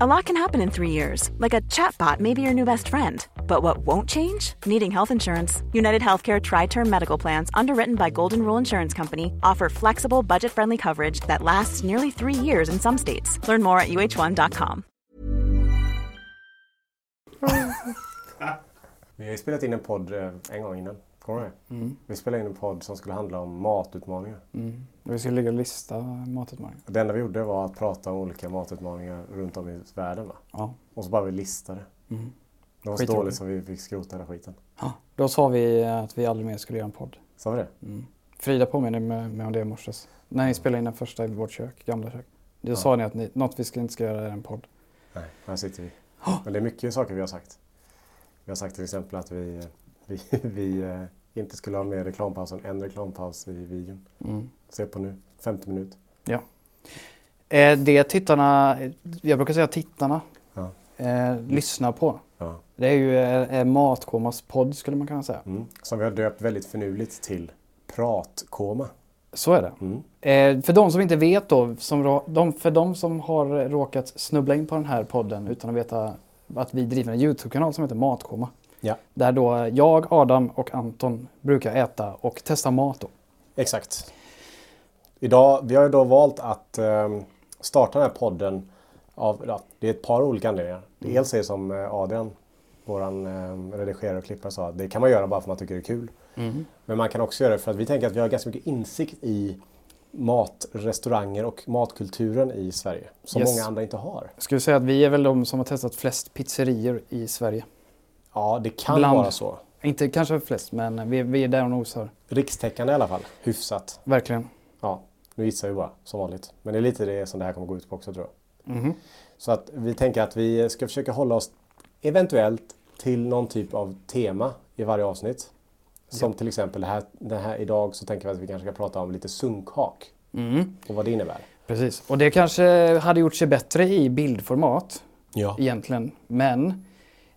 A lot can happen in three years, like a chatbot may be your new best friend. But what won't change? Needing health insurance. United Healthcare Tri Term Medical Plans, underwritten by Golden Rule Insurance Company, offer flexible, budget friendly coverage that lasts nearly three years in some states. Learn more at uh1.com. Vi har ju spelat in en podd eh, en gång innan. Kommer du ihåg? Mm. Vi spelade in en podd som skulle handla om matutmaningar. Mm. Vi skulle ligga och lista matutmaningar. Det enda vi gjorde var att prata om olika matutmaningar runt om i världen. Va? Ja. Och så bara vi listade. Mm. Det var så dåligt så vi fick skrota hela skiten. ja. Då sa vi att vi aldrig mer skulle göra en podd. Sa vi det? Mm. Frida påminner mig mig om det i morse. När ni spelade in den första i vårt kök, gamla kök. Då Ja. sa ni att ni, något vi ska inte ska göra är en podd. Nej, här sitter vi. Men det är mycket saker vi har sagt. Vi har sagt till exempel att vi, vi, vi eh, inte skulle ha mer reklampaus än en reklampaus i videon. Mm. Se på nu, 50 minuter. Ja. Eh, det tittarna, jag brukar säga tittarna, Ja. eh, lyssnar på. Ja. Det är ju eh, Matkomas podd skulle man kunna säga. Mm. Som vi har döpt väldigt finurligt till Pratkoma. Så är det. Mm. För de som inte vet då, som, de, för de som har råkat snubbla in på den här podden utan att veta att vi driver en YouTube-kanal som heter Matkoma. Ja. Där då jag, Adam och Anton brukar äta och testa mat då. Exakt. Idag, vi har ju då valt att eh, starta den här podden av, ja, det är ett par olika anledningar. Dels är det som eh, Adrian, våran eh, redigerare och klippare sa, det kan man göra bara för att man tycker det är kul. Men man kan också göra det för att vi tänker att vi har ganska mycket insikt i mat, restauranger och matkulturen i Sverige. Som Yes. många andra inte har. Ska vi säga att vi är väl de som har testat flest pizzerior i Sverige. Ja, det kan Bland- vara så. Inte kanske flest, men vi, vi är där och nosar. Rikstäckande i alla fall. Hyfsat. Verkligen. Ja, nu gissar vi bara som vanligt. Men det är lite det som det här kommer gå ut på också tror jag. Mhm. Så att vi tänker att vi ska försöka hålla oss eventuellt till någon typ av tema i varje avsnitt. Som till exempel det här, det här idag så tänker vi att vi kanske ska prata om lite sunkhak Mm. och vad det innebär. Precis. Och det kanske hade gjort sig bättre i bildformat Ja. egentligen. Men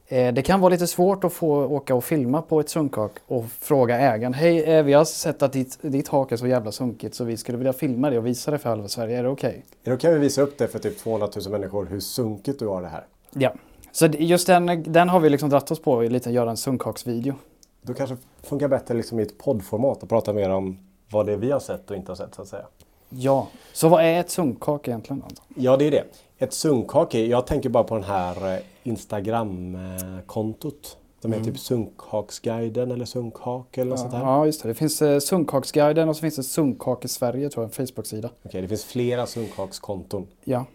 det kan vara lite svårt att få åka och filma på ett sunkhak och fråga ägaren. Hej, eh, vi har sett att ditt, ditt hak är så jävla sunkigt så vi skulle vilja filma det och visa det för halva Sverige. Är det okej? Då kan vi visa upp det för typ 200 000 människor hur sunkigt du har det här. Ja. Så det- just den, den har vi liksom dratt oss på, lite göra en sunkhaksvideo. Då kanske funkar bättre liksom i ett poddformat och prata mer om vad det är vi har sett och inte har sett så att säga. Ja. Så vad är ett sunkhak egentligen? Ja, det är det. Ett sunkhak är, jag tänker bara på den här eh, Instagram-kontot. Som heter typ Sunkhaksguiden eller Sunkhak eller något sånt här. Ja, just det. Det finns eh, Sunkhaksguiden och så finns det Sunkhak i Sverige, tror jag, en Facebook-sida. Okej, det finns flera sunkhakskonton. Ja.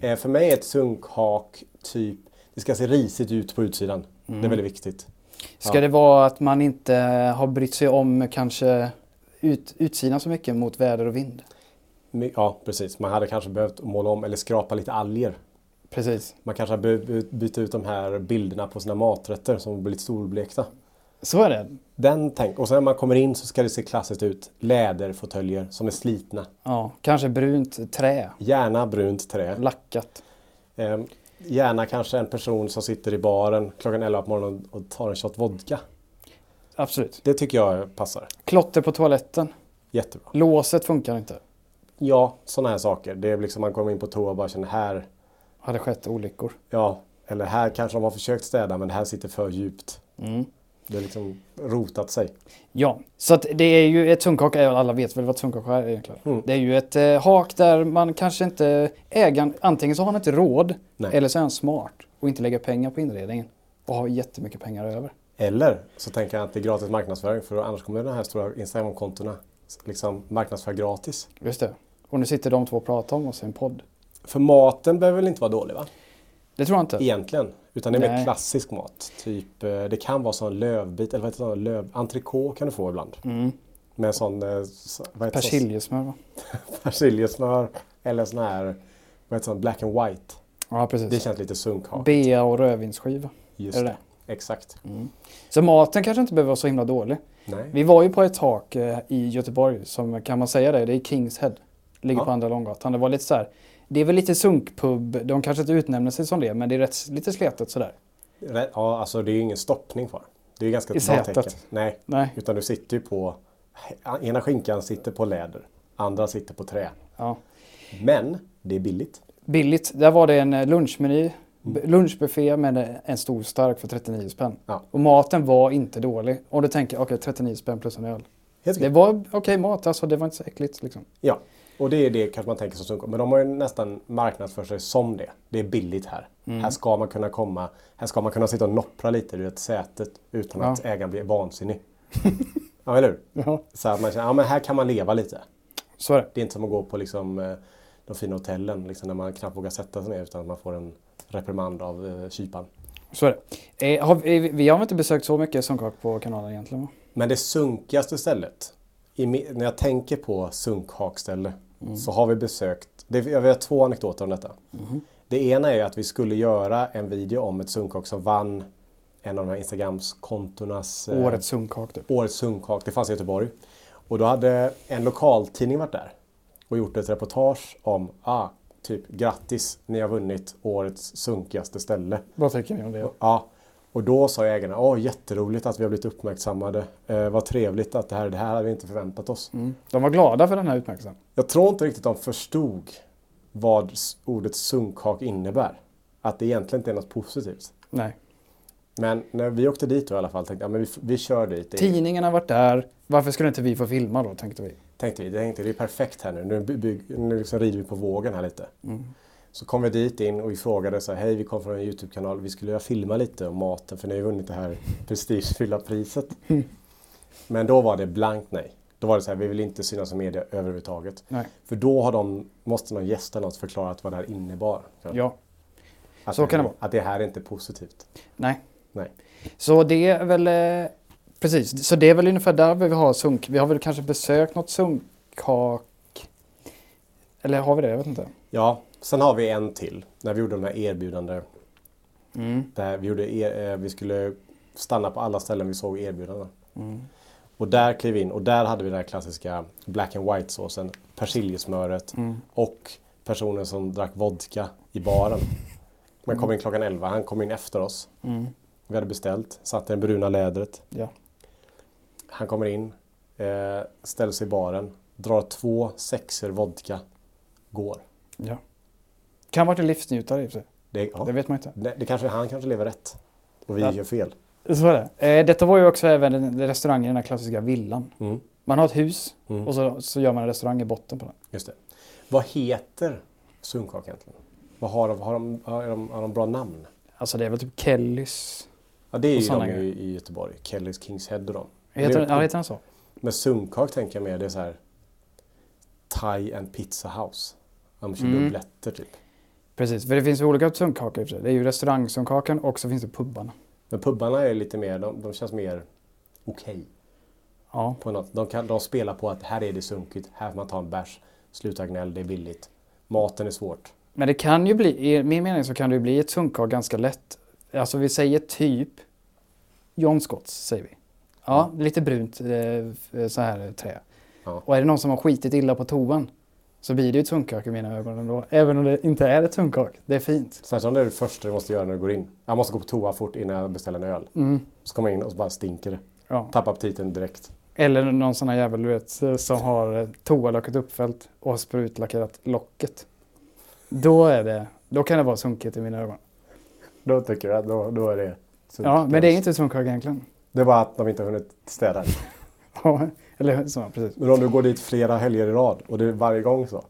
Eh, för mig är ett sunkhak typ, det ska se risigt ut på utsidan. Det är väldigt viktigt. Ska Ja. det vara att man inte har brytt sig om kanske ut, utsidan så mycket mot väder och vind? Ja, precis. Man hade kanske behövt måla om eller skrapa lite alger. Precis. Man kanske behövt byta ut de här bilderna på sina maträtter som blivit storblekta. Så är det. Den tänk. Och sen när man kommer in så ska det se klassiskt ut. Läderfåtöljer som är slitna. Ja, kanske brunt trä, Gärna brunt trä. lackat. Eh, gärna kanske en person som sitter i baren klockan 11 på morgonen och tar en shot vodka. Absolut. Det tycker jag passar. Klotter på toaletten. Jättebra. Låset funkar inte. Ja, sådana här saker. Det är liksom man kommer in på toa och bara känner här, Har det skett olyckor? ja, eller här kanske de har försökt städa men det här sitter för djupt. Det har liksom rotat sig. Ja, så att det är ju ett är- alla vet väl vad sunkhak är egentligen. Mm. Det är ju ett eh, hak där man kanske inte, ägaren, antingen så har han inte råd Nej. eller så är han smart och inte lägger pengar på inredningen och har jättemycket pengar över. Eller så tänker jag att det är gratis marknadsföring för annars kommer de här stora Instagram-kontona liksom marknadsföra gratis. Just det. Och nu sitter de två och pratar om oss i en podd. För maten behöver väl inte vara dålig va? Det tror jag inte. Egentligen. Utan det är mer Nej. klassisk mat. Typ, eh, det kan vara sån lövbit, eller vad heter det? Löv, entrecote kan du få ibland. Mm. Med sån, eh, vad heter? Persiljesmör va? persiljesmör eller sån här, vad heter sån, black and white. Ja, precis. Det känns lite sunkhak. Bea och rödvinsskiva. Just är det. det. Exakt. Så maten kanske inte behöver vara så himla dålig. Nej. Vi var ju på ett tak eh, i Göteborg, som kan man säga det, det är Kings Head. Ligger Ja. på Andra Långgatan. Det var lite så här, det är väl lite sunkpub, de kanske inte utnämner sig som det, men det är rätt, lite sletet sådär. Ja, alltså det är ju ingen stoppning kvar. Det är ju ganska bra tecken. Nej, Nej. utan du sitter ju på... Ena skinkan sitter på läder, andra sitter på trä. Ja. Men det är billigt. Billigt, där var det en eh, lunchmeny, b- lunchbuffé med eh, en stor stark för 39 spänn. Ja. Och maten var inte dålig. Om du tänker, okej 39 spänn plus en öl. Helt Det var okej mat, alltså det var inte så äckligt liksom. Ja, och det är det kanske man tänker som sunkak. Men de har ju nästan marknadsför sig som det. Det är billigt här. Mm. Här ska man kunna komma, här ska man kunna sitta och noppra lite ur ett sätet utan Ja. att ägaren blir vansinnig. ja, eller hur? Ja. Så att man känner, ja men här kan man leva lite. Så är det. Det är inte som att gå på liksom, eh, de fina hotellen liksom, där man knappt vågar sätta sig ner utan att man får en reprimand av eh, kyparen. Så är det. Eh, har vi, vi har inte besökt så mycket sunkak på kanalen egentligen va? Men det sunkigaste stället, i, när jag tänker på sunkhakställe, så har vi besökt, det, vi har två anekdoter om detta. Det ena är att vi skulle göra en video om ett sunkhak som vann en av de här Instagrams-kontornas eh, Årets sunkak typ. Årets sunkhak. Det fanns i Göteborg. Och då hade en lokaltidning varit där och gjort ett reportage om, ah, typ grattis, ni har vunnit årets sunkigaste ställe. Vad tycker ni om det? Ja, och då sa ägarna, åh jätteroligt att vi har blivit uppmärksammade. Eh, vad trevligt att det här, det här hade vi inte förväntat oss. Mm. De var glada för den här utmärkelsen. Jag tror inte riktigt de förstod vad ordet sunkhak innebär. Att det egentligen inte är något positivt. Nej. Men när vi åkte dit då i alla fall tänkte jag, men vi, vi kör dit. Tidningen har varit där. Varför skulle inte vi få filma då, tänkte vi. tänkte vi, det tänkte, det är perfekt här nu. Nu, by- bygg, nu liksom rider vi på vågen här lite. Så kom vi dit in och vi frågade så här, hej vi kom från en YouTube-kanal, vi skulle vilja filma lite om maten för ni har ju vunnit det här prestigefyllda priset. Men då var det blankt nej. Då var det så här, vi vill inte synas i media överhuvudtaget. Nej. För då har de, måste någon gäst eller något förklarat vad det här innebar. Ja. Att så kan det vara. Att det här är inte positivt. Nej. Nej. Så det är väl... Eh, precis. Så det är väl ungefär där vi har sunk. Vi har väl kanske besökt något sunkhak. Eller har vi det? Jag vet inte. Ja, sen har vi en till. När vi gjorde de här erbjudande. Mm. Där vi, gjorde er, eh, vi skulle stanna på alla ställen vi såg erbjudanden. Mm. Och där klev vi in och där hade vi den här klassiska black and white såsen, persiljesmöret Mm. och personen som drack vodka i baren. Man kom in klockan 11, han kom in efter oss. Mm. Vi hade beställt, satt i det bruna lädret. Ja. Han kommer in, eh, ställer sig i baren, drar två sexer vodka, går. ja. Kan vara en livsnjutare i och för sig. Det, ja, Det vet man inte. det, det kanske, han kanske lever rätt. Och vi Ja. gör fel. Så är det. Eh, detta var ju också även en restaurang i den här klassiska villan. Mm, Man har ett hus Mm. och så, så gör man en restaurang i botten på den. just det. Vad heter Sunkak egentligen? Vad har de, har, de, har, de, har de bra namn? Alltså det är väl typ Kellys. Ja, det är ju de grejer. i, Göteborg. Kellys Kings Head och dem. Heter, ja, heter den så? Men sunkak tänker jag mer, det är så här Thai and Pizza House. De kör Mm. dubbletter typ. Precis, för det finns olika sunkkakor i och för sig. Det är ju restaurangsunnkakan och så finns det pubbarna. Men pubbarna är lite mer, de, de känns mer okej. Ja, på något. De, kan, de spelar på att här är det sunkigt, här får man ta en bärs, sluta gnäll, det är billigt. Maten är svårt. men det kan ju bli, i min mening så kan det ju bli ett sunkkak ganska lätt. Alltså vi säger typ John Scotts säger vi. Ja, lite brunt eh, så här trä. Ja. Och är det någon som har skitit illa på toan så blir det ju ett sunkkak i mina ögon ändå. Även om det inte är ett sunkkak. Det är fint. Särskilt om det är det första du måste göra när du går in. Jag måste gå på toa fort innan jag beställer en öl. Mm. Så kommer jag in och så bara stinker det. Ja. Tappar aptiten direkt. Eller någon sån här jävel du vet som har eh, toalocket uppfällt och har sprutlackerat locket. Då är det, då kan det vara sunkigt i mina ögon. Då tycker jag då, då är det sunkigt. Ja, men det är inte sunkkak egentligen. Det är bara att de inte har hunnit städa. Ja, eller så, precis. Men om du går dit flera helger i rad och det är varje gång så.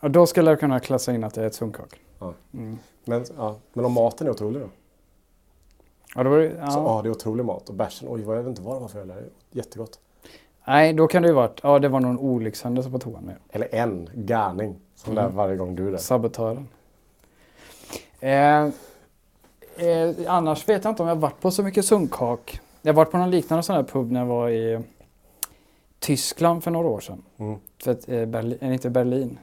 Och då skulle jag kunna klassa in att det är ett sunkkak. Ja. Mm. Men, ja. men om maten är otrolig då? Ja, då var det, Så, ja. ja, det är otrolig mat. Och bärsen, oj jag vet inte vad det var för öl. Jättegott. Nej, då kan det ju varit, ja det var någon olyckshändelse på toan med. Eller en garning. Som Mm. där varje gång du är där. Sabotören. Eh, eh, annars vet jag inte om jag varit på så mycket sunkkak. Jag har varit på någon liknande sån här pub när jag var i Tyskland för några år sedan. Mm. För att, eh, Berlin, eh, inte Berlin.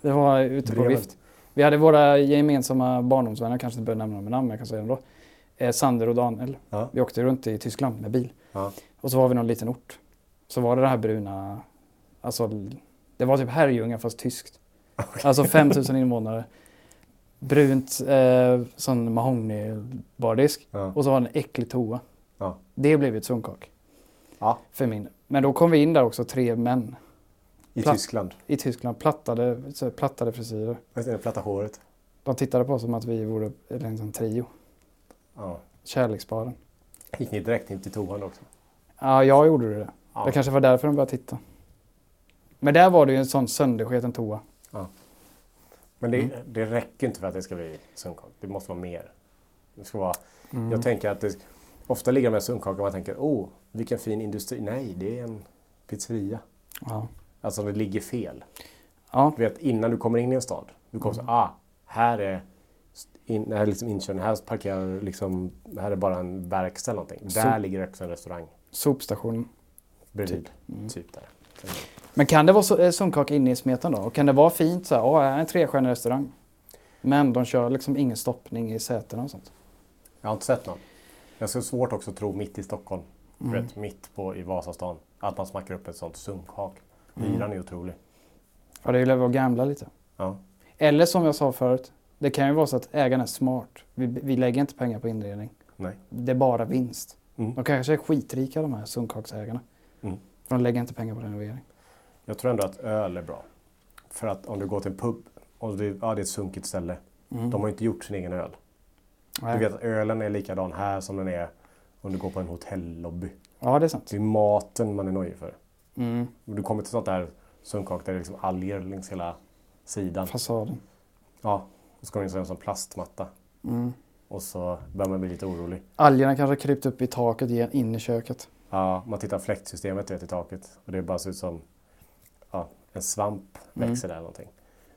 Det var ute på. Rift. Vi hade våra gemensamma barndomsvänner, kanske inte bör nämna dem med namn, men jag kan säga dem då. Eh, Sander och Daniel. Ja. Vi åkte runt i Tyskland med bil. Ja. Och så var vi någon liten ort. Så var det det här bruna, alltså det var typ Herrljunga fast tyskt. Alltså 5000 invånare. Brunt, eh, sån mahogny-bardisk. Ja. Och så var det en äcklig toa. Ja. Det blev ju ett sunkak. Ja. För min. Men då kom vi in där också, tre män I Platt. Tyskland. i Tyskland. Plattade, så, plattade frisyrer. Platta håret? De tittade på oss som att vi vore en trio. Ja. Kärleksparen. Gick ni direkt in till toan också? Ja, jag gjorde det. Ja. Det kanske var därför de började titta. Men där var det ju en sån söndersketen toa. Men det, Mm. det räcker inte för att det ska bli sunkak. Det måste vara mer. Det ska vara, Mm. Jag tänker att det, ofta ligger de här sunkkakor och man tänker åh, vilken fin industri. Nej, det är en pizzeria. Ja. Alltså det ligger fel. Ja. Du vet innan du kommer in i en stad. Du kommer Mm. så, ah, här är, in, här är liksom inkörningen. Här parkerar liksom, här är bara en verkstad eller någonting. Så- Där ligger också en restaurang Sopstationen. bredvid. Mm. Typ där. Men kan det vara så- eh, sunkaka inne i smeten då? Och kan det vara fint så här, här är en trestjärnig restaurang. Men de kör liksom ingen stoppning i sätena och sånt. Jag har inte sett någon. Så svårt också att tro mitt i Stockholm. Mm. Du vet, mitt på, i Vasastan. Att man smackar upp ett sånt sunkhak. Mm. Hyran är otrolig. Ja, det ju att gambla lite. Ja. Eller som jag sa förut, det kan ju vara så att ägaren är smart. Vi, vi lägger inte pengar på inredning. Nej. Det är bara vinst. Mm. De kanske är skitrika de här sunkaksägarna. Mm. För de lägger inte pengar på renovering. Jag tror ändå att öl är bra. För att om du går till en pub och det, ja, det är ett sunkigt ställe. De har inte gjort sin egen öl. Nej. Du vet att ölen är likadan här som den är om du går på en hotellobby. Ja, det är sant. Det är maten man är nöjd för. Mm. Du kommer till sånt där sunkhak där det är liksom alger längs hela sidan. Fasaden. Ja, och så kommer det in en sån plastmatta. Mm. Och så börjar man bli lite orolig. Algerna kanske har krypt upp i taket igen, in i köket. Ja, man tittar fläktsystemet vet, i taket och det bara ser ut som ja, en svamp Mm. växer där eller någonting.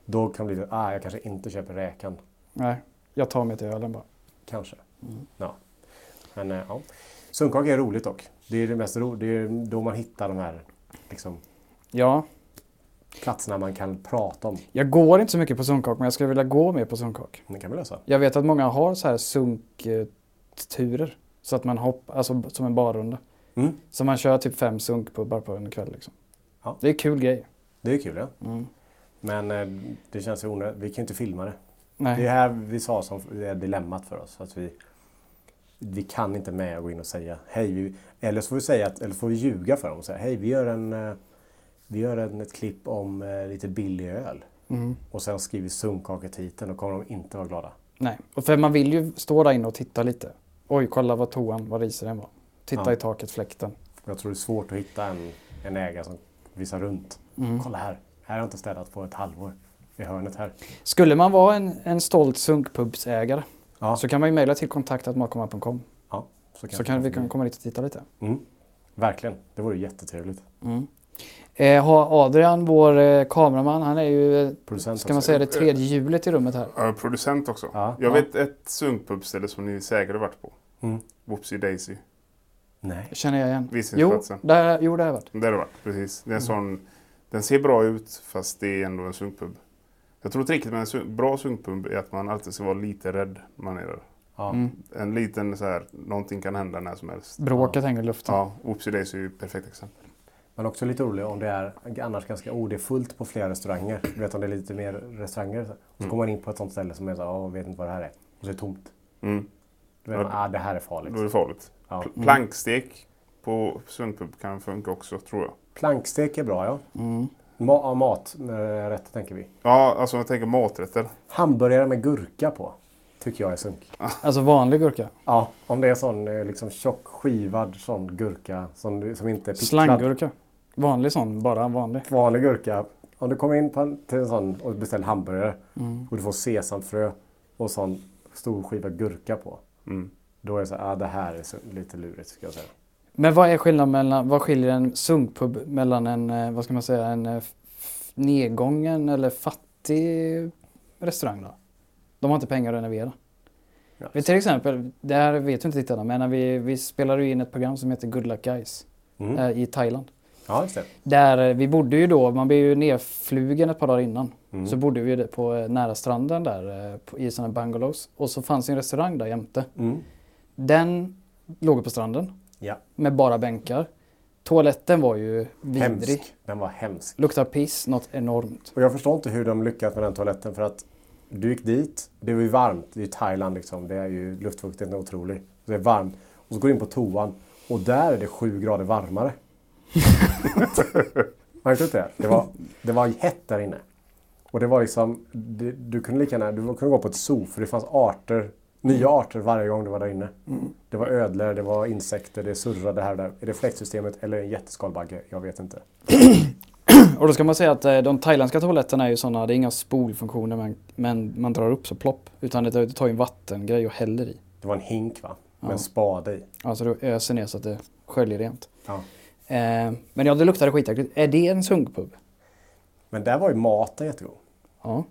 Då kan det bli ah, jag kanske inte köper räkan. Nej, jag tar mig till ölen bara. Kanske. Mm. Ja. Men eh, ja. Sunkak är roligt dock. Det är det mest ro- Det är då man hittar de här liksom, Ja, platserna man kan prata om. jag går inte så mycket på sunkak men jag skulle vilja gå mer på sunkak. Det kan vi lösa. Jag vet att många har så här sunkturer. Så att man hoppar, alltså som en barrunda. Mm. Så man kör typ fem sunkpubbar på en kväll liksom. Ja. Det är kul grej. Det är kul ja. Mm. Men eh, det känns ju onödigt. Vi kan ju inte filma det. Nej. Det är här vi sa som är dilemmat för oss. Att vi, vi kan inte med att gå in och säga hej. Vi, eller så får vi säga att, eller får vi ljuga för dem och säga hej vi gör en eh, vi gör en, ett klipp om eh, lite billig öl. Mm. Och sen skriver sunkaketiteln och kommer de inte vara glada. Nej. Och för man vill ju stå där inne och titta lite. Oj, kolla vad toan, vad risig den var. Titta Ja. i taket, fläkten. Jag tror det är svårt att hitta en, en ägare som visar runt. Mm. Kolla här, här har jag inte städat på ett halvår. I hörnet här. Skulle man vara en, en stolt sunkpubsägare Ja, så kan man ju mejla till kontaktatmatkomma.com ja, så, så kanske kan vi kan komma dit och titta lite. Mm, verkligen, det vore jättetrevligt. Mm. Eh, har Adrian, vår eh, kameraman, han är ju, Producent ska man säga det tredje hjulet i rummet här. Ja, producent också. Ja. jag Ja. vet ett sunkpubställe som ni säkert har varit på. Mm. Whoopsie Daisy. Nej. Känner jag igen. Jo, Visningsplatsen. där, jo, där har jag varit. Där har du varit, precis. Det är en Mm. sån, den ser bra ut fast det är ändå en sunkpub. Jag tror tricket med en bra sunkpub är att man alltid ska vara lite rädd när man är där. Ja. Mm. En liten så här, någonting kan hända när som helst. Bråket hänger i luften. Ja, Whoopsie Daisy är ju ett perfekt exempel. Men också lite roligt om det är annars ganska, oh det är fullt på flera restauranger. Du vet om det är lite mer restauranger. Så så Mm. kommer man in på ett sånt ställe som är så, åh vet inte vad det här är. Och så är det tomt. Mm. Då vet Ja. man, ah det här är farligt. Då är det farligt. Ja. Pl- Plankstek på sunkpub kan funka också, tror jag. Plankstek är bra ja. Mm. Ma- ja, mat, med rätt tänker vi. Ja, alltså jag tänker maträtter. Hamburgare med gurka på. Tycker jag är sunk. Alltså vanlig gurka. Ja, om det är sån eh, liksom tjock skivad sån gurka som, som inte är picklad. Slanggurka. Vanlig sån, bara vanlig. Vanlig gurka. Om du kommer in på en, till en sån och beställer hamburgare Mm. och du får sesamfrö och sån stor skiva gurka på. Mm. Då är det så här, ah, det här är så, lite lurigt ska jag säga. Men vad är skillnaden mellan, vad skiljer en sunkpub mellan en, eh, vad ska man säga, en eh, nedgången eller fattig restaurang då? De har inte pengar att renovera. Ja. Vi, till exempel, det här vet ju inte tittarna, men när vi, vi spelade ju in ett program som heter Good Luck Guys Mm. eh, i Thailand. Ja. Där vi bodde ju då, man blev ju nedflugen ett par dagar innan. Mm. Så bodde vi på nära stranden där på- i sådana bungalows. Och så fanns det en restaurang där jämte. Mm. Den låg på stranden Ja. med bara bänkar. Toaletten var ju vidrig. Hemsk. Den var hemsk. Luktar piss, något enormt. Och jag förstår inte hur de lyckats med den toaletten för att du gick dit, det var ju varmt, det är ju Thailand liksom, det är ju luftfuktigheten är otrolig. Det är varmt. Och så går du in på toan och där är det sju grader varmare. Märkte du inte det? Det var, det var hett där inne. Och det var liksom, det, du kunde lika gärna, du kunde gå på ett zoo för det fanns arter, nya arter varje gång du var där inne. Det var ödlor, det var insekter, det surrade här och där. Är det fläktsystemet eller en jätteskalbagge? Jag vet inte. Och då ska man säga att eh, de thailändska toaletterna är ju sådana, det är inga spolfunktioner men, men man drar upp så plopp. Utan det, det tar ju en vattengrej och häller i. Det var en hink va? Med Ja. en spade i. Alltså det öser ner så att det sköljer rent. Ja. Eh, men ja, det luktade skitäckligt. Är det en sunkpub? Men där var ju maten jättegod. Ja.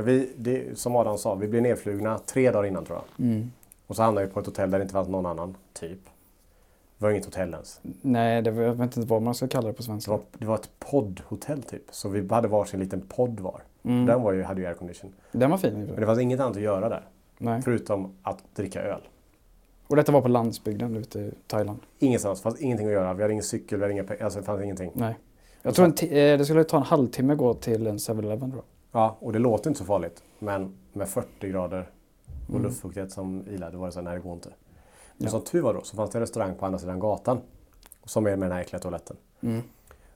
För vi, det, som Adam sa, vi blev nedflugna tre dagar innan tror jag. Mm. Och så hamnade vi på ett hotell där det inte fanns någon annan, typ. Det var inget hotell ens. Nej, det var, jag vet inte vad man ska kalla det på Det svenska. var, det var ett poddhotell typ. Så vi hade varsin liten podd var. Mm. Den var ju, hade ju aircondition. Den var fin. Men det fanns inget annat att göra där. Nej. Förutom att dricka öl. Och detta var på landsbygden ute i Thailand. Ingenstans. Det fanns ingenting att göra. Vi hade ingen cykel, vi hade inga pengar. Alltså det fanns ingenting. Nej. Jag tror en eh, det skulle ta en halvtimme att gå till en 7-Eleven tror jag. Ja, och det låter inte så farligt. Men med 40 grader och Mm. luftfuktighet som Ila, då var det så här, nej det går inte. Men Ja. som tur var då så fanns det en restaurang på andra sidan gatan. Som är med den här äckliga toaletten. Mm.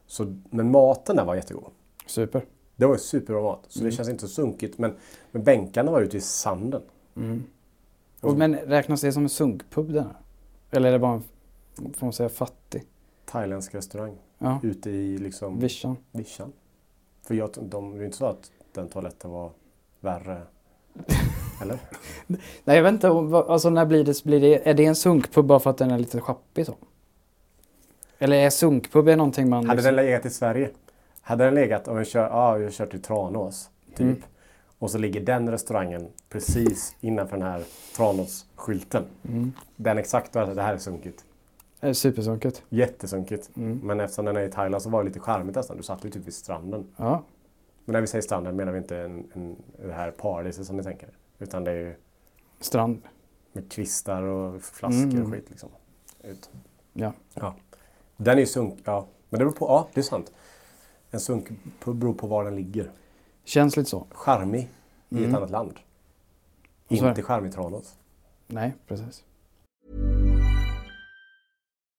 Så, men maten där var jättegod. Super. Det var ju superbra mat. Så Mm. det känns inte så sunkigt. Men, men bänkarna var ute i sanden. Mm. Och, men räknas det som en sunkpub den här? Eller är det bara en, får man säga, fattig? Thailändsk restaurang. Ja, Ute i liksom vischan. vischan. För jag, de, det är inte så att den toaletten var värre. Eller? Nej jag vet inte, alltså när blir det, blir det, är det en sunkpub bara för att den är lite sjappig så? Eller är sunkpub är någonting man... Hade liksom- den legat i Sverige? Hade den legat om vi kör, ja, vi kör till Tranås. Typ. Mm. Och så ligger den restaurangen precis innanför den här Tranås-skylten. Mm. Den exakt, det här är sunkigt. är supersunkigt. Jättesunkigt. Mm. Men eftersom den är i Thailand så var det lite charmigt nästan. Du satt ju typ vid stranden. Ja, Men när vi säger stranden menar vi inte en, en, det här paradiset som ni tänker. Utan det är ju strand. med kvistar och flaskor Mm. och skit liksom. Ut. Ja. ja. Den är ju sunk... Ja, men det beror på... Ja, det är sant. En sunkpub beror på var den ligger. Känns lite så. Charmig i ett Mm. annat land. Inte charmig i Tranås. Nej, precis.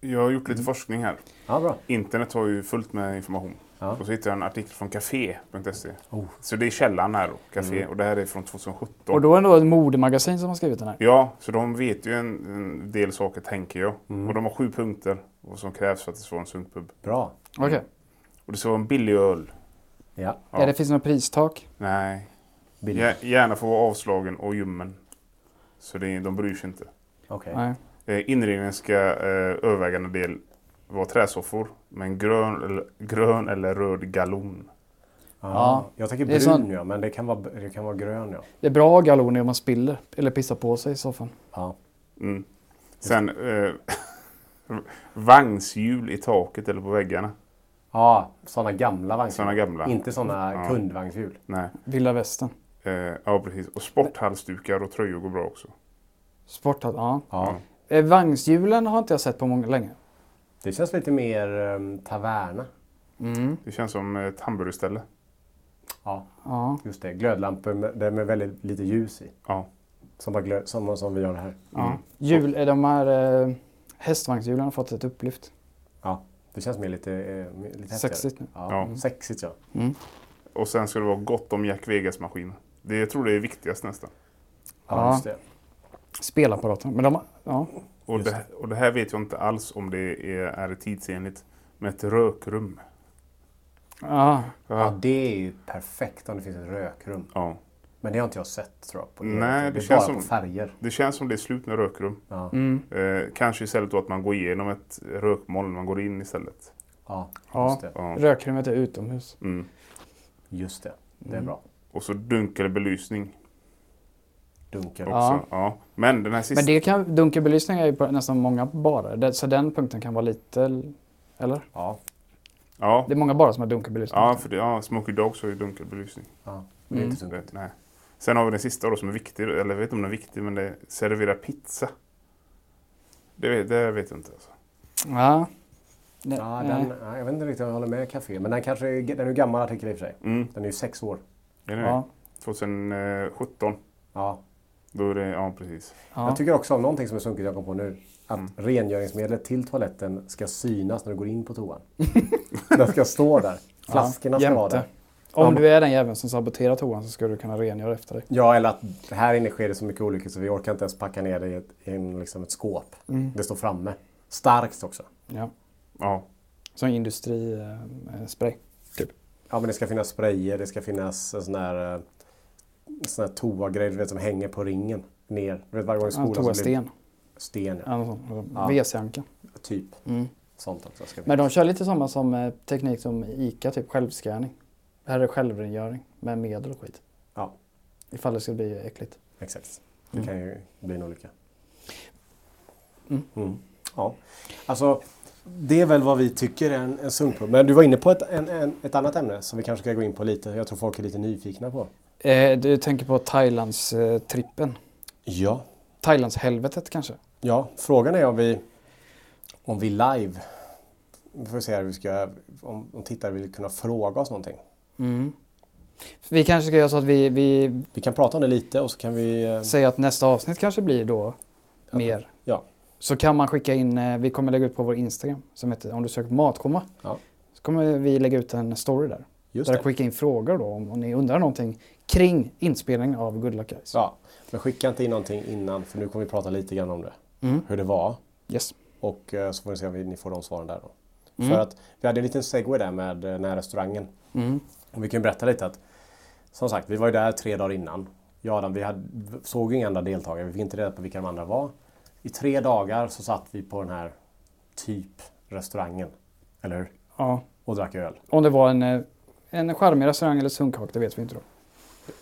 Jag har gjort lite forskning här. Ja, bra. Internet har ju fullt med information. Ja. Och så hittade jag en artikel från café.se. Oh. Så det är källan här då, Café. Och det här är från 2017. Och då är det då ett modemagasin som har skrivit den här. Ja, så de vet ju en, en del saker tänker jag. Mm. Och de har sju punkter vad som krävs för att det ska vara en sunkpub. Bra. Okej. Och det ska vara en billig öl. Ja. Ja. Ja. Det finns något pristak? Nej, Billigt. Gär- gärna få vara avslagen och ljummen. Så det, de bryr sig inte. Okej. Nej. Eh, inredningen ska eh, övervägande del vara träsoffor med en grön eller, grön eller röd galon. Ja. Ja. Jag tänker brun sån- ja, men det kan vara, det kan vara grön ja. Det är bra galloner om man spiller eller pissar på sig i soffan. Ja. Mm. Sen eh, vagnshjul i taket eller på väggarna. Ja, sådana gamla vagnshjul. Såna gamla. Inte sådana Ja. kundvagnshjul. Nej. Vilda västern. Eh, ja, precis. Och sporthalsdukar och tröjor går bra också. Sporthall, ja. Ja. Eh, Vagnshjulen har inte jag sett på många länge. Det känns lite mer um, taverna. Det känns som ett hamburgerställe. Ja, Ja. just det. Glödlampor med, det med väldigt lite ljus i. Ja. Som, bara glöd, som, som vi gör här. ja. Hjul, eh, de här eh, hästvagnshjulen har fått ett upplyft. Ja, det känns mer lite, eh, lite. Sexigt nu. Ja, Ja. Sexigt ja. Och sen ska det vara gott om Jack Vegas-maskiner. Det jag tror det är viktigast nästan. Ja, Ja. just det. Spelapparaten. Men de, ja. Och det, och det här vet jag inte alls om det är, är tidsenligt. Med ett rökrum. Ja. Ja, det är ju perfekt om det finns ett rökrum. Ja. Men det har inte jag sett tror jag. På Nej, det, det är känns bara som- på färger. Det känns som det är slut med rökrum. Ja, Mm. Eh, kanske istället då att man går igenom ett rökmoln. Man går in istället. ja, Ja. just det. Ja. Rökrummet är utomhus. Mm. Just det. Det Mm. är bra. Och så dunkel belysning Dunkel. också. Ja. Ja. Men den här sista... Men det kan, dunkelbelysning är ju på nästan många barer. Det, så den punkten kan vara lite... Eller? Ja, Ja, Det är många barer som har dunkelbelysning. ja, för det, ja, Smoky Dogs har ju dunkel belysning. ja. Det är Mm. inte så Det, gott. nej. Sen har vi den sista då som är viktig. Eller jag vet inte om den är viktig, men det är servera pizza. Det vet, det vet jag inte. Alltså. Ja. Det, Ja, nej. den, ja, jag vet inte riktigt om jag håller med Café. Men den kanske är, den är ju gammal artikel i och för sig. Mm. Den är ju sex år. Det är ja. 2017. Ja. Då är det, ja precis. Ja. Jag tycker också om någonting som är sunkigt jag kom på nu. Att Mm. rengöringsmedlet till toaletten ska synas när du går in på toan. den ska stå där. Flaskorna ska vara där. Om Ja, du är den jäveln som saboterar toan så ska du kunna rengöra efter dig. Ja, eller att här inne sker det så mycket olyckor så vi orkar inte ens packa ner det i ett, i en, liksom ett skåp. Mm. Det står framme. Starkt också. Ja. Ja. Som industrispray. typ. Ja, men det ska finnas sprayer, det ska finnas en sån här, eh, sån här toagrej du vet, som hänger på ringen ner. Du vet varje gång i Ja, skolan blir toasten. sten. Ja. Ja, sånt. Ja. WC-anka. Typ. Mm. Sånt också. Ska vi. Men de kör lite samma som eh, teknik som ICA, typ självscanning. Det här är självrengöring med medel och skit. Ja, Ifall det skulle bli äckligt. exakt. Det Mm. kan ju bli en olycka. Mm. Mm. Ja, alltså det är väl vad vi tycker är en, en sunkpub. Men du var inne på ett, en, en, ett annat ämne som vi kanske ska gå in på lite. Jag tror folk är lite nyfikna på. Eh, du tänker på Thailands eh, trippen. Ja. Thailands helvetet kanske? Ja, frågan är om vi, om vi live, vi får se hur vi ska, om, om tittare vill kunna fråga oss någonting. Mm. Vi kanske ska göra så att vi, vi Vi kan prata om det lite och så kan vi... eh, säger att nästa avsnitt kanske blir då mer. Ja, Så kan man skicka in, vi kommer lägga ut på vår Instagram som heter, om du söker på matkomma. ja Så kommer vi lägga ut en story där. just där det. du skickar in frågor då om, om ni undrar någonting kring inspelningen av Good Luck Guys. Ja, men skicka inte in någonting innan för nu kommer vi prata lite grann om det. Mm. Hur det var Yes. och eh, så får ni se om vi, ni får de svaren där då. Mm. För att vi hade en liten segway där med eh, den här restaurangen. Mm. Och vi kan berätta lite att som sagt, vi var ju där tre dagar innan. Jag Adam, vi hade, såg inga andra deltagare. Vi fick inte reda på vilka de andra var. I tre dagar så satt vi på den här typ restaurangen. Eller hur? Ja. Och drack öl. Om det var en, eh, en charmig restaurang eller sunkhak, det vet vi inte då.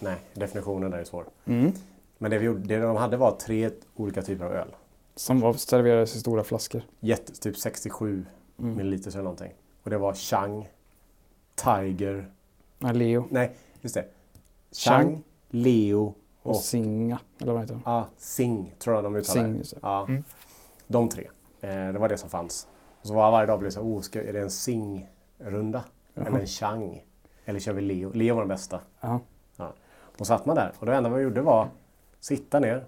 Nej, definitionen där är svår. Mm. Men det, vi gjorde, det de hade var tre olika typer av öl. Som var serverades i stora flaskor. Jätte, typ 67 Mm. milliliter eller någonting. Och det var Chang, Tiger, Ja, Leo nej just det. Chang, Chang. Leo och och Singa, eller vad heter de? ah, Sing tror jag de uttalade Sing, just det. Ja, Mm. De tre. Eh, det var det som fanns. Och så var varje dag blev det så oh, ska, är det en Sing-runda? Jaha. Eller en Chang? Eller kör vi Leo? Leo var den bästa. Ja. Ja. Och satt man där och det enda man gjorde var sitta ner,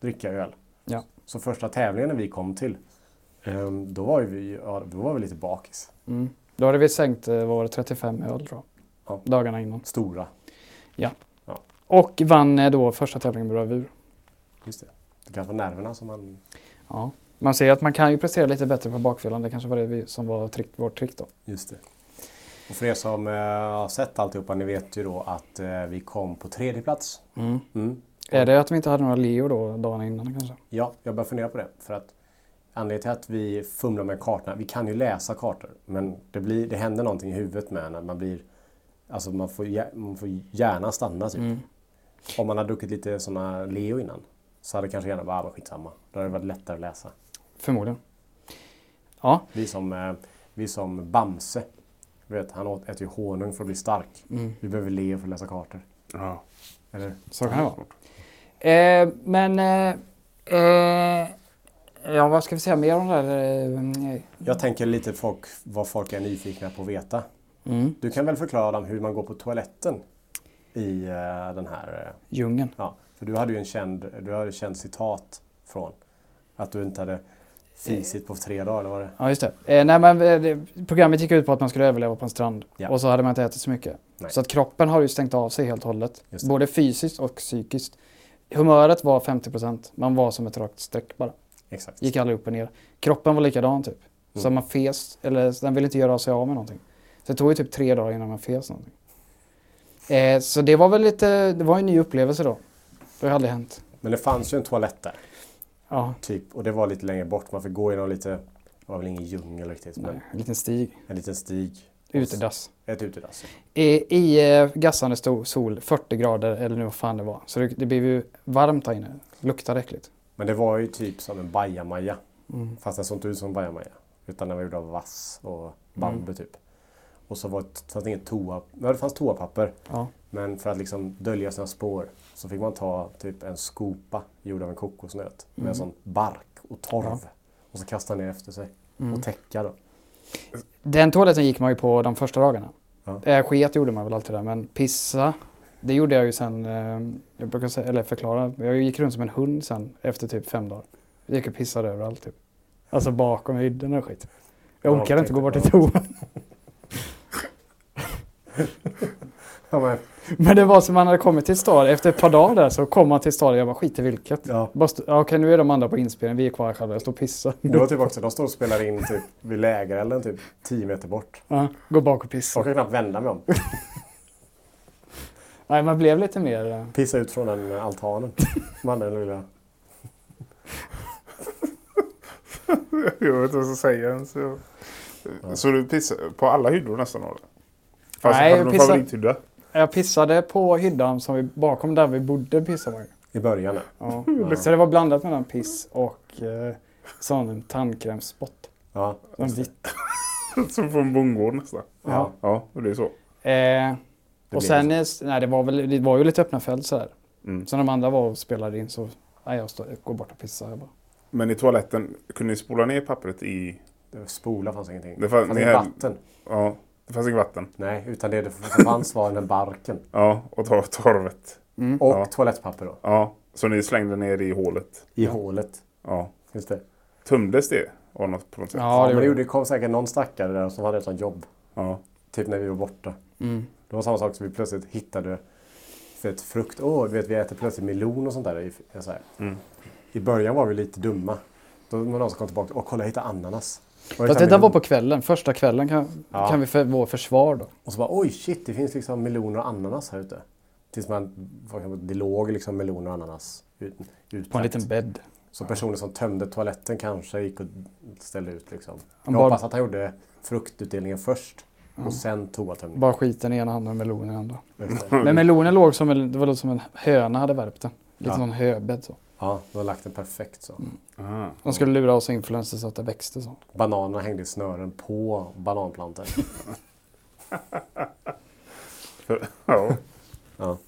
dricka öl. Ja. Så första tävlingen vi kom till, ehm, då var vi, ja, då var vi lite bakis. Mm. Då hade vi sänkt, eh, det, 35 öl jag. Ja. Dagarna innan. Stora. Och vann eh, då första tävlingen med bravur. Just det. Det kanske var nerverna som man... Ja. Man ser att man kan ju prestera lite bättre på bakfyllan. Det kanske var det vi, som var trick, vårt trick då. Just det. Och för er som eh, har sett alltihopa, ni vet ju då att eh, vi kom på tredje plats. Mm. Är det att vi inte hade några Leo då dagarna innan kanske? Ja, jag börjar fundera på det. För att anledningen till att vi fumlar med kartorna, vi kan ju läsa kartor, men det, blir, det händer någonting i huvudet med när man blir... Alltså man får, man får hjärnan stanna typ. Mm. Om man har druckit lite såna Leo innan så hade kanske hjärnan bara, ah, skitsamma. Då hade det varit lättare att läsa. Förmodligen. Ja. Vi som, eh, vi som Bamse, du vet, han åt- äter ju honung för att bli stark. Mm. Vi behöver Leo för att läsa kartor. Ja. Eller? Så kan det vara. Eh, men eh, eh, Ja, vad ska vi säga mer om det här? Eh, Jag tänker lite folk, vad folk är nyfikna på att veta. Mm. Du kan väl förklara dem hur man går på toaletten i eh, den här... eh, Djungeln. ja, för du hade ju en känd, du hade en känd citat från att du inte hade fisit på tre dagar, eller var det? Ja, just det. Eh, nej, men, eh, det. Programmet gick ut på att man skulle överleva på en strand. Ja. Och så hade man inte ätit så mycket. Nej. Så att kroppen har ju stängt av sig helt och hållet. Både fysiskt och psykiskt. Humöret var 50%. Man var som ett rakt streck bara. Exakt. Gick aldrig upp och ner. Kroppen var likadan typ. Så Mm. man fes, eller den ville inte göra sig av med någonting. Så det tog ju typ tre dagar innan man fes någonting. Eh, så det var väl lite, det var en ny upplevelse då. Det har aldrig hänt. Men det fanns ju en toalett där, Ja, typ. Och det var lite längre bort. Man fick gå genom lite, det var väl ingen djungel riktigt, men nej, en liten stig. en liten stig. Utedass. Ett utedass. I, i eh, gassande sol, 40 grader eller nu vad fan det var. Så det, det blev ju varmt där inne. Luktade äckligt. Men det var ju typ som en bajamaja. Mm. Fast den såg inte ut som en bajamaja. Utan den var gjord av vass och bambu Mm. typ. Och så var det, fanns det inget toa... Ja, det fanns toapapper. Ja. Men för att liksom dölja sina spår så fick man ta typ en skopa gjord av en kokosnöt. Med en sån bark och torv. Ja. Och så kasta ner efter sig. Mm. Och täcka då. Den toaletten gick man ju på de första dagarna. Ja. Eh, sket gjorde man väl alltid där, men pissa, det gjorde jag ju sen, eh, jag brukar säga, eller förklara, jag gick runt som en hund sen efter typ fem dagar. Jag gick och pissade överallt typ. Alltså bakom hydden och skit. Jag Ja, orkade inte gå bort till tänkte toa. Ja, men, Men det var som man hade kommit till stad, efter ett par dagar där så kom man till stad och jag bara skit i vilket. ja. Bara stå, ja, okej nu är de andra på inspelning, vi är kvar själva, jag står och pissar. Det var typ också, de står och spelar in typ vid lägerelden typ 10 meter bort. Ja, gå bak och Jag pissa. kan knappt vända mig om. Nej, man blev lite mer... eh, Pissa ut från den altanen. Man den lilla... Jag vet inte vad jag ska säga ens. Så, så du pissar på alla hyddor nästan? Eller? Alltså, Nej, jag pissar- favorithydda? Jag pissade på hyddan som vi, bakom där vi bodde pissade man ju. I början. där. Ja. Så det var blandat mellan piss och eh, sån tandkrämsspott. Ja, det. vitt. Som en bondgård nästan. Ja. Ja, och det är så. Eh, Det och sen, eh, nej det var väl, det var ju lite öppna fält sådär. Mm. Så när de andra var och spelade in så, nej jag, stod, jag går bort och pissar. Jag bara. Men i toaletten, kunde ni spola ner pappret i... Det spola fanns ingenting. Det fanns- fanns ni hade- vatten. Ja, det fanns inget vatten. Nej, utan det som fanns var den där barken. Ja, och ta torvet. Och Ja. toalettpapper då. Ja, så ni slängde ner i hålet. I hålet. Ja. Just det. Tömdes det av något på något sätt? Ja, Ja, det men det, det kom säkert någon stackare där som hade ett sånt jobb. Ja. Typ när vi var borta. Mm. Det var samma sak som vi plötsligt hittade för ett frukt. Åh, du vet vi äter plötsligt melon och sånt där. i- Så här. Mm. I början var vi lite dumma. Då var det någon som kom tillbaka. Åh, kolla jag hittade ananas. Fast det där var på kvällen, första kvällen kan, Ja. kan vi för vår försvar då. och så bara oj shit, det finns liksom meloner och ananas här ute. Tills man, det låg liksom meloner och ananas ut, utlagt. På en liten bädd. Så personer som tömde toaletten kanske gick och ställde ut liksom. Jag bara- hoppas att han gjorde fruktutdelningen först. Och sen toatömningen. Bara skiten i ena handen och melonen i andra. Men melonen låg som en, det var som en höna hade värpt den. Lite Ja. sån höbädd så. Ja, de har lagt den perfekt så. Ah. De skulle lura oss influencer så att det växte så. Bananerna hängde i snören på bananplantor. Ja. Ja,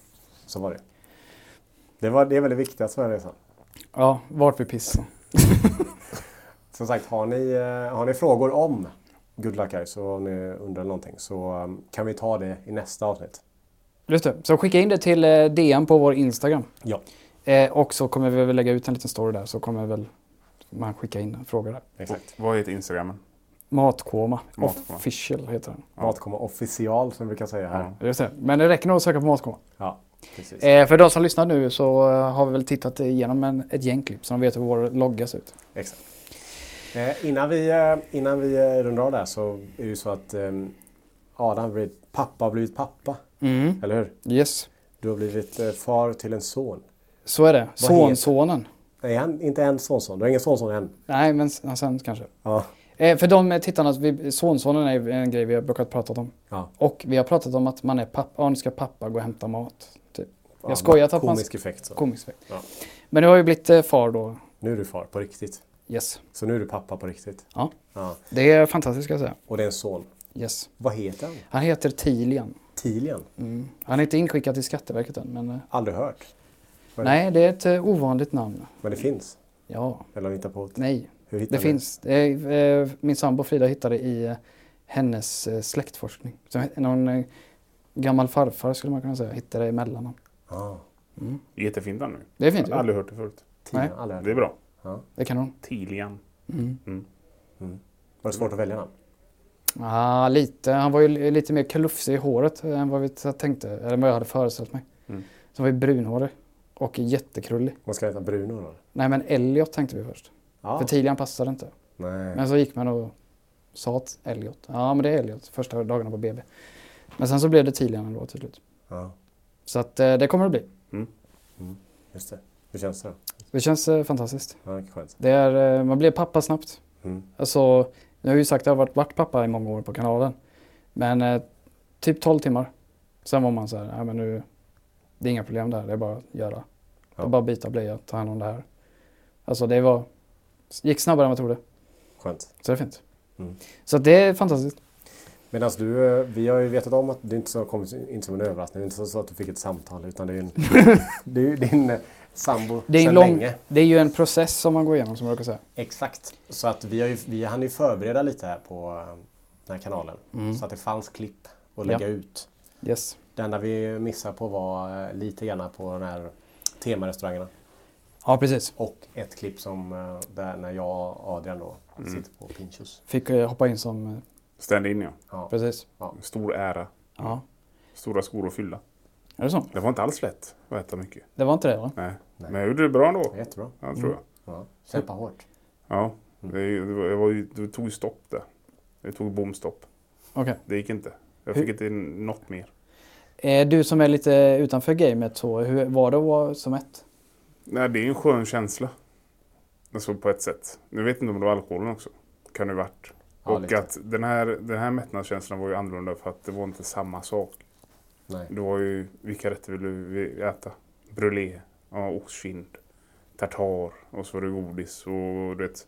så var det. Det, var, det är väl det viktigaste med den resan. Ja, vart vi pissade. Som sagt, har ni, eh, har ni frågor om Good Luck Guys så om ni undrar någonting så um, kan vi ta det i nästa avsnitt. Just det, så skicka in det till eh, DM på vår Instagram. Ja, Eh, och så kommer vi väl lägga ut en liten story där så kommer väl man skicka in en fråga där. exakt. Vad heter Instagrammen? Matkoma, Matkoma. official heter den. Matkomma official som vi brukar säga här. Just det. Men det räcker nog att söka på Matkoma. Ja, precis. Eh, för de som lyssnar nu så eh, har vi väl tittat igenom en, ett gäng klipp så de vet hur vår logga ser ut. Exakt. Eh, innan vi, eh, innan vi eh, rundar av där så är det ju så att eh, Adam blivit, pappa har blivit pappa. Eller hur? Yes, Du har blivit far till en son. Så är det. Sonsonen. Nej, han, inte en sonson. Du har ingen sonson än. Nej, men s- sen kanske. Ja. Eh, för de tittarna, vi, sonsonen är en grej vi har brukat prata om. Ja. Och vi har pratat om att man är pappa, ja, nu ska pappa gå och hämta mat. Typ. Ja, Jag skojat att man... Komisk effekt. Så. Komisk effekt. Ja. Men nu har jag ju blivit eh, far då. Nu är du far på riktigt. Yes. Så nu är du pappa på riktigt. Ja. Ja. Det är fantastiskt ska jag säga. Och det är en son. Yes. Vad heter han? Han heter Tilian. Tilian? Mm. Han är inte inskickad till Skatteverket än, men... eh, Aldrig hört. Nej, det är ett eh, ovanligt namn. Men det finns. Ja, Eller har ni hittat på det? nej. Hur hittar Det ni finns. Det är, eh, min sambo Frida hittade i eh, hennes eh, släktforskning. Så någon eh, gammal farfar skulle man kunna säga hittade i mellannamn. Ja, Jättefint namn nu. Det är fint Jag har ju. aldrig hört det förut. Nej. aldrig. Det är bra. Det kan hon. Tilian. Mm. Var det svårt att välja namn? Ah, lite. Han var ju li- lite mer klufsig i håret än vad vi tänkte. Eller vad jag hade föreställt mig. Mm. Så han var ju brunhårig. Och jättekrullig. Man ska heta Bruno då? Nej men Elliot tänkte vi först. Ja. För Tilian passade inte. Nej. Men så gick man och sa att Elliot. Ja men det är Elliot. Första dagarna på BB. Men sen så blev det Tilian ändå till slut. Ja, Så att eh, det kommer det bli. just det. Hur känns det då? Det känns eh, fantastiskt. Ja, det skönt. Det är, eh, man blir pappa snabbt. Mm. Alltså, jag har ju sagt att jag har varit, varit pappa i många år på kanalen. Men eh, typ 12 timmar. Sen var man så här, nej men nu, det är inga problem där, det är bara att göra. Är bara byta blöja, ta hand om det här. Alltså det var, gick snabbare än vad jag trodde. Skönt. Så det är fint. Mm. Så det är fantastiskt. Medan du, eh, vi har ju vetat om att det inte så kommit in som en överraskning. Det är inte så att du fick ett samtal utan det är, en, det är ju din eh, sambo Det är, en lång, länge. det är ju en process som man går igenom som jag brukar säga. Exakt. Så att vi, har ju, vi hann ju förbereda lite här på eh, den här kanalen. Mm. Så att det fanns klipp att lägga ut. Yes. Det enda vi missade på var eh, lite grann på den här temarestaurangerna. Ja precis. Och ett klipp som eh, där när jag och Adrian då Mm. sitter på Pinchos. Fick eh, hoppa in som, Stand-in ja. Ja. precis. Stor ära. Ja. Stora skor att fylla. Är det så? Det var inte alls lätt att äta mycket. Det var inte det va? Nej. Nej. Men jag gjorde det bra ändå. Jättebra. Ja, tror jag. Ja. Kämpa hårt. Ja. Det, det, var, jag var det tog stopp där. Det tog bomstopp. Okej. Det gick inte. Jag Hur- fick inte in något mer. Eh, Du som är lite utanför gamet så, hur var det att vara som ett? Nej, det är en skön känsla. Alltså på ett sätt. Nu vet inte om det var alkoholen också. Kan det varit. Ja, och lite. att den här, den här mättnadskänslan var ju annorlunda för att det var inte samma sak. Nej. Det var ju, vilka rätter vill du äta? Brûlé, ja, ostkind, tartar och så var det godis och du vet.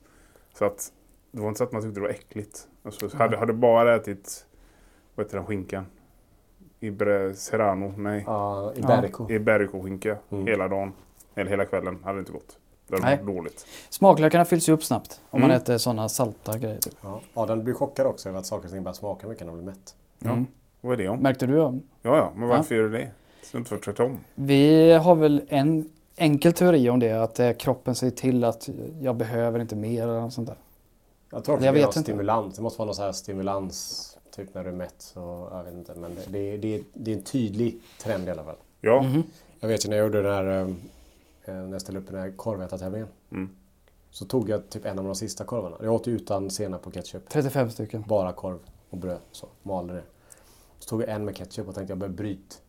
Så att det var inte så att man tyckte det var äckligt. Alltså, så hade, hade bara ätit, vad heter den skinkan? Ibre Serrano, nej. Ja, i Ja. Berko. Iberiko-skinka Mm. hela dagen, eller hela kvällen, hade inte gått. Det hade varit dåligt. Smaklökarna fylls ju upp snabbt om man Mm. äter sådana salta grejer. Typ. Ja. Adrian blir chockad också över att saker och ting börjar smaka mycket när man blir mätt. Ja. Mm. Vad är det om? Märkte du? om? Ja, ja, men varför gör du det? Så inte för tvärtom. Vi har väl en enkel teori om det, att kroppen säger till att jag behöver inte mer eller något sånt där. Jag tror Jag det är vet någon inte. stimulans. Det måste vara någon så här stimulans typ när du är mätt. Så, jag vet inte. Men det, det, är- det, är- det är en tydlig trend i alla fall. Ja, Mhm. Jag vet ju när jag gjorde den här, eh, när jag ställde upp den här korvätartävlingen. Mm. Så tog jag typ en av de sista korvarna. Jag åt ju utan senap och ketchup. 35 stycken. Bara korv och bröd. Så malde det. Så tog jag en med ketchup och tänkte jag börjar bryt.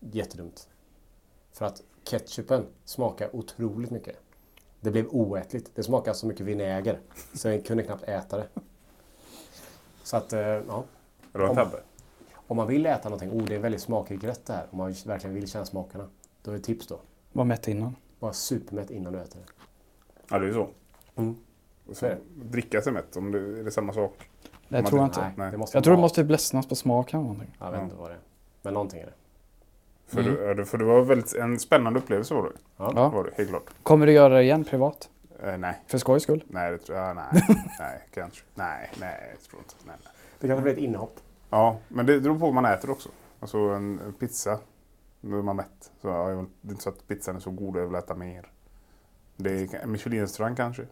Jättedumt. För att ketchupen smakar otroligt mycket. Det blev oätligt. Det smakar så mycket vinäger. Så jag kunde knappt äta det. Så att, eh, ja. Det Om- tabbe. Om man vill äta någonting, oh det är en väldigt smakrik rätt det här. Om man verkligen vill känna smakerna. Då är ett tips då. Var mätt innan. Var supermätt innan du äter det. Ja, det är ju så. Mm. Och Så är det. dricka sig mätt, om det är det samma sak. Det Man- tror jag inte. Nej, Nej. det måste Jag tror det måste ledsnas på smaken eller någonting. Jag vet inte vad det är. Men någonting är det. För, Mm. det, ja, det- för det var väldigt, en spännande upplevelse var det. Ja. Ja. Var det helt klart. Kommer du göra det igen privat? Eh, nej, För skojs skull? nej, det tror jag. Nej, nej, kanske. Nej, nej, jag tror inte. Nej, nej. Det kanske blir ett inhopp. Ja, men det beror på vad man äter också. Alltså en, en pizza, då är man mätt. Så ja, det är inte så att pizzan är så god och jag vill äta mer. Det är en Michelin-restaurang kanske.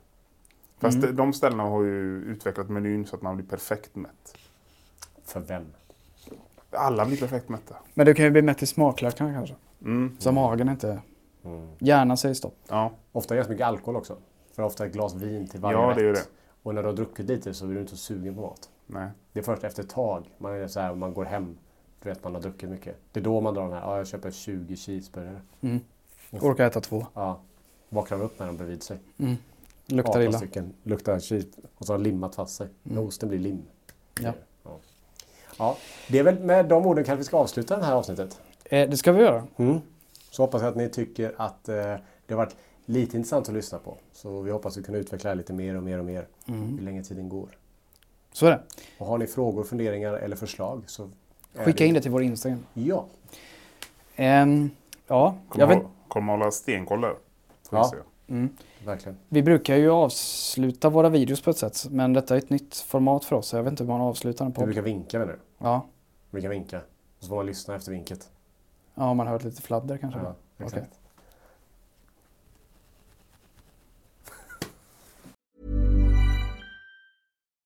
Fast Mm. de, ställena har ju utvecklat menyn så att man blir perfekt mätt. För vem? Alla blir perfekt mätta. Men du kan ju bli mätt i smaklökarna kanske. Mm. Så magen inte... Mm. Hjärnan säger stopp. Ja, Ofta är det ganska mycket alkohol också. För ofta ett glas vin till varje Ja, rätt. det är det. Och när du har druckit lite så blir du inte så sugen på mat. Nej. Det är först efter ett tag, man, är så här, man går hem, du vet man har druckit mycket. Det är då man drar den här, ja jag köper 20 cheeseburgare. Mm. Orkar äta två. Ja, vaknar upp med dem bredvid sig. Mm. Luktar 18 illa. stycken, luktar cheese och så har limmat fast sig. Mm. Osten blir lim. Ja. ja. Ja, det är väl med de orden kanske vi ska avsluta det här avsnittet. Eh, det ska vi göra. Mm. Så hoppas jag att ni tycker att eh, det har varit lite intressant att lyssna på. Så vi hoppas att kunna utveckla det lite mer och mer och mer Mm. ju längre tiden går. Så är det. Och har ni frågor, funderingar eller förslag så Skicka in det till vår Instagram. Ja, Ehm, ja, Kommer jag vet, kommer hålla stenkoll där. Ja. vi se. Verkligen. Vi brukar ju avsluta våra videos på ett sätt, men detta är ett nytt format för oss. så Jag vet inte hur man avslutar en Du podd. brukar vinka menar du? Ja. Vi kan vinka. Och så får man lyssna efter vinket. ja, man har hört lite fladder kanske. Ja, exakt.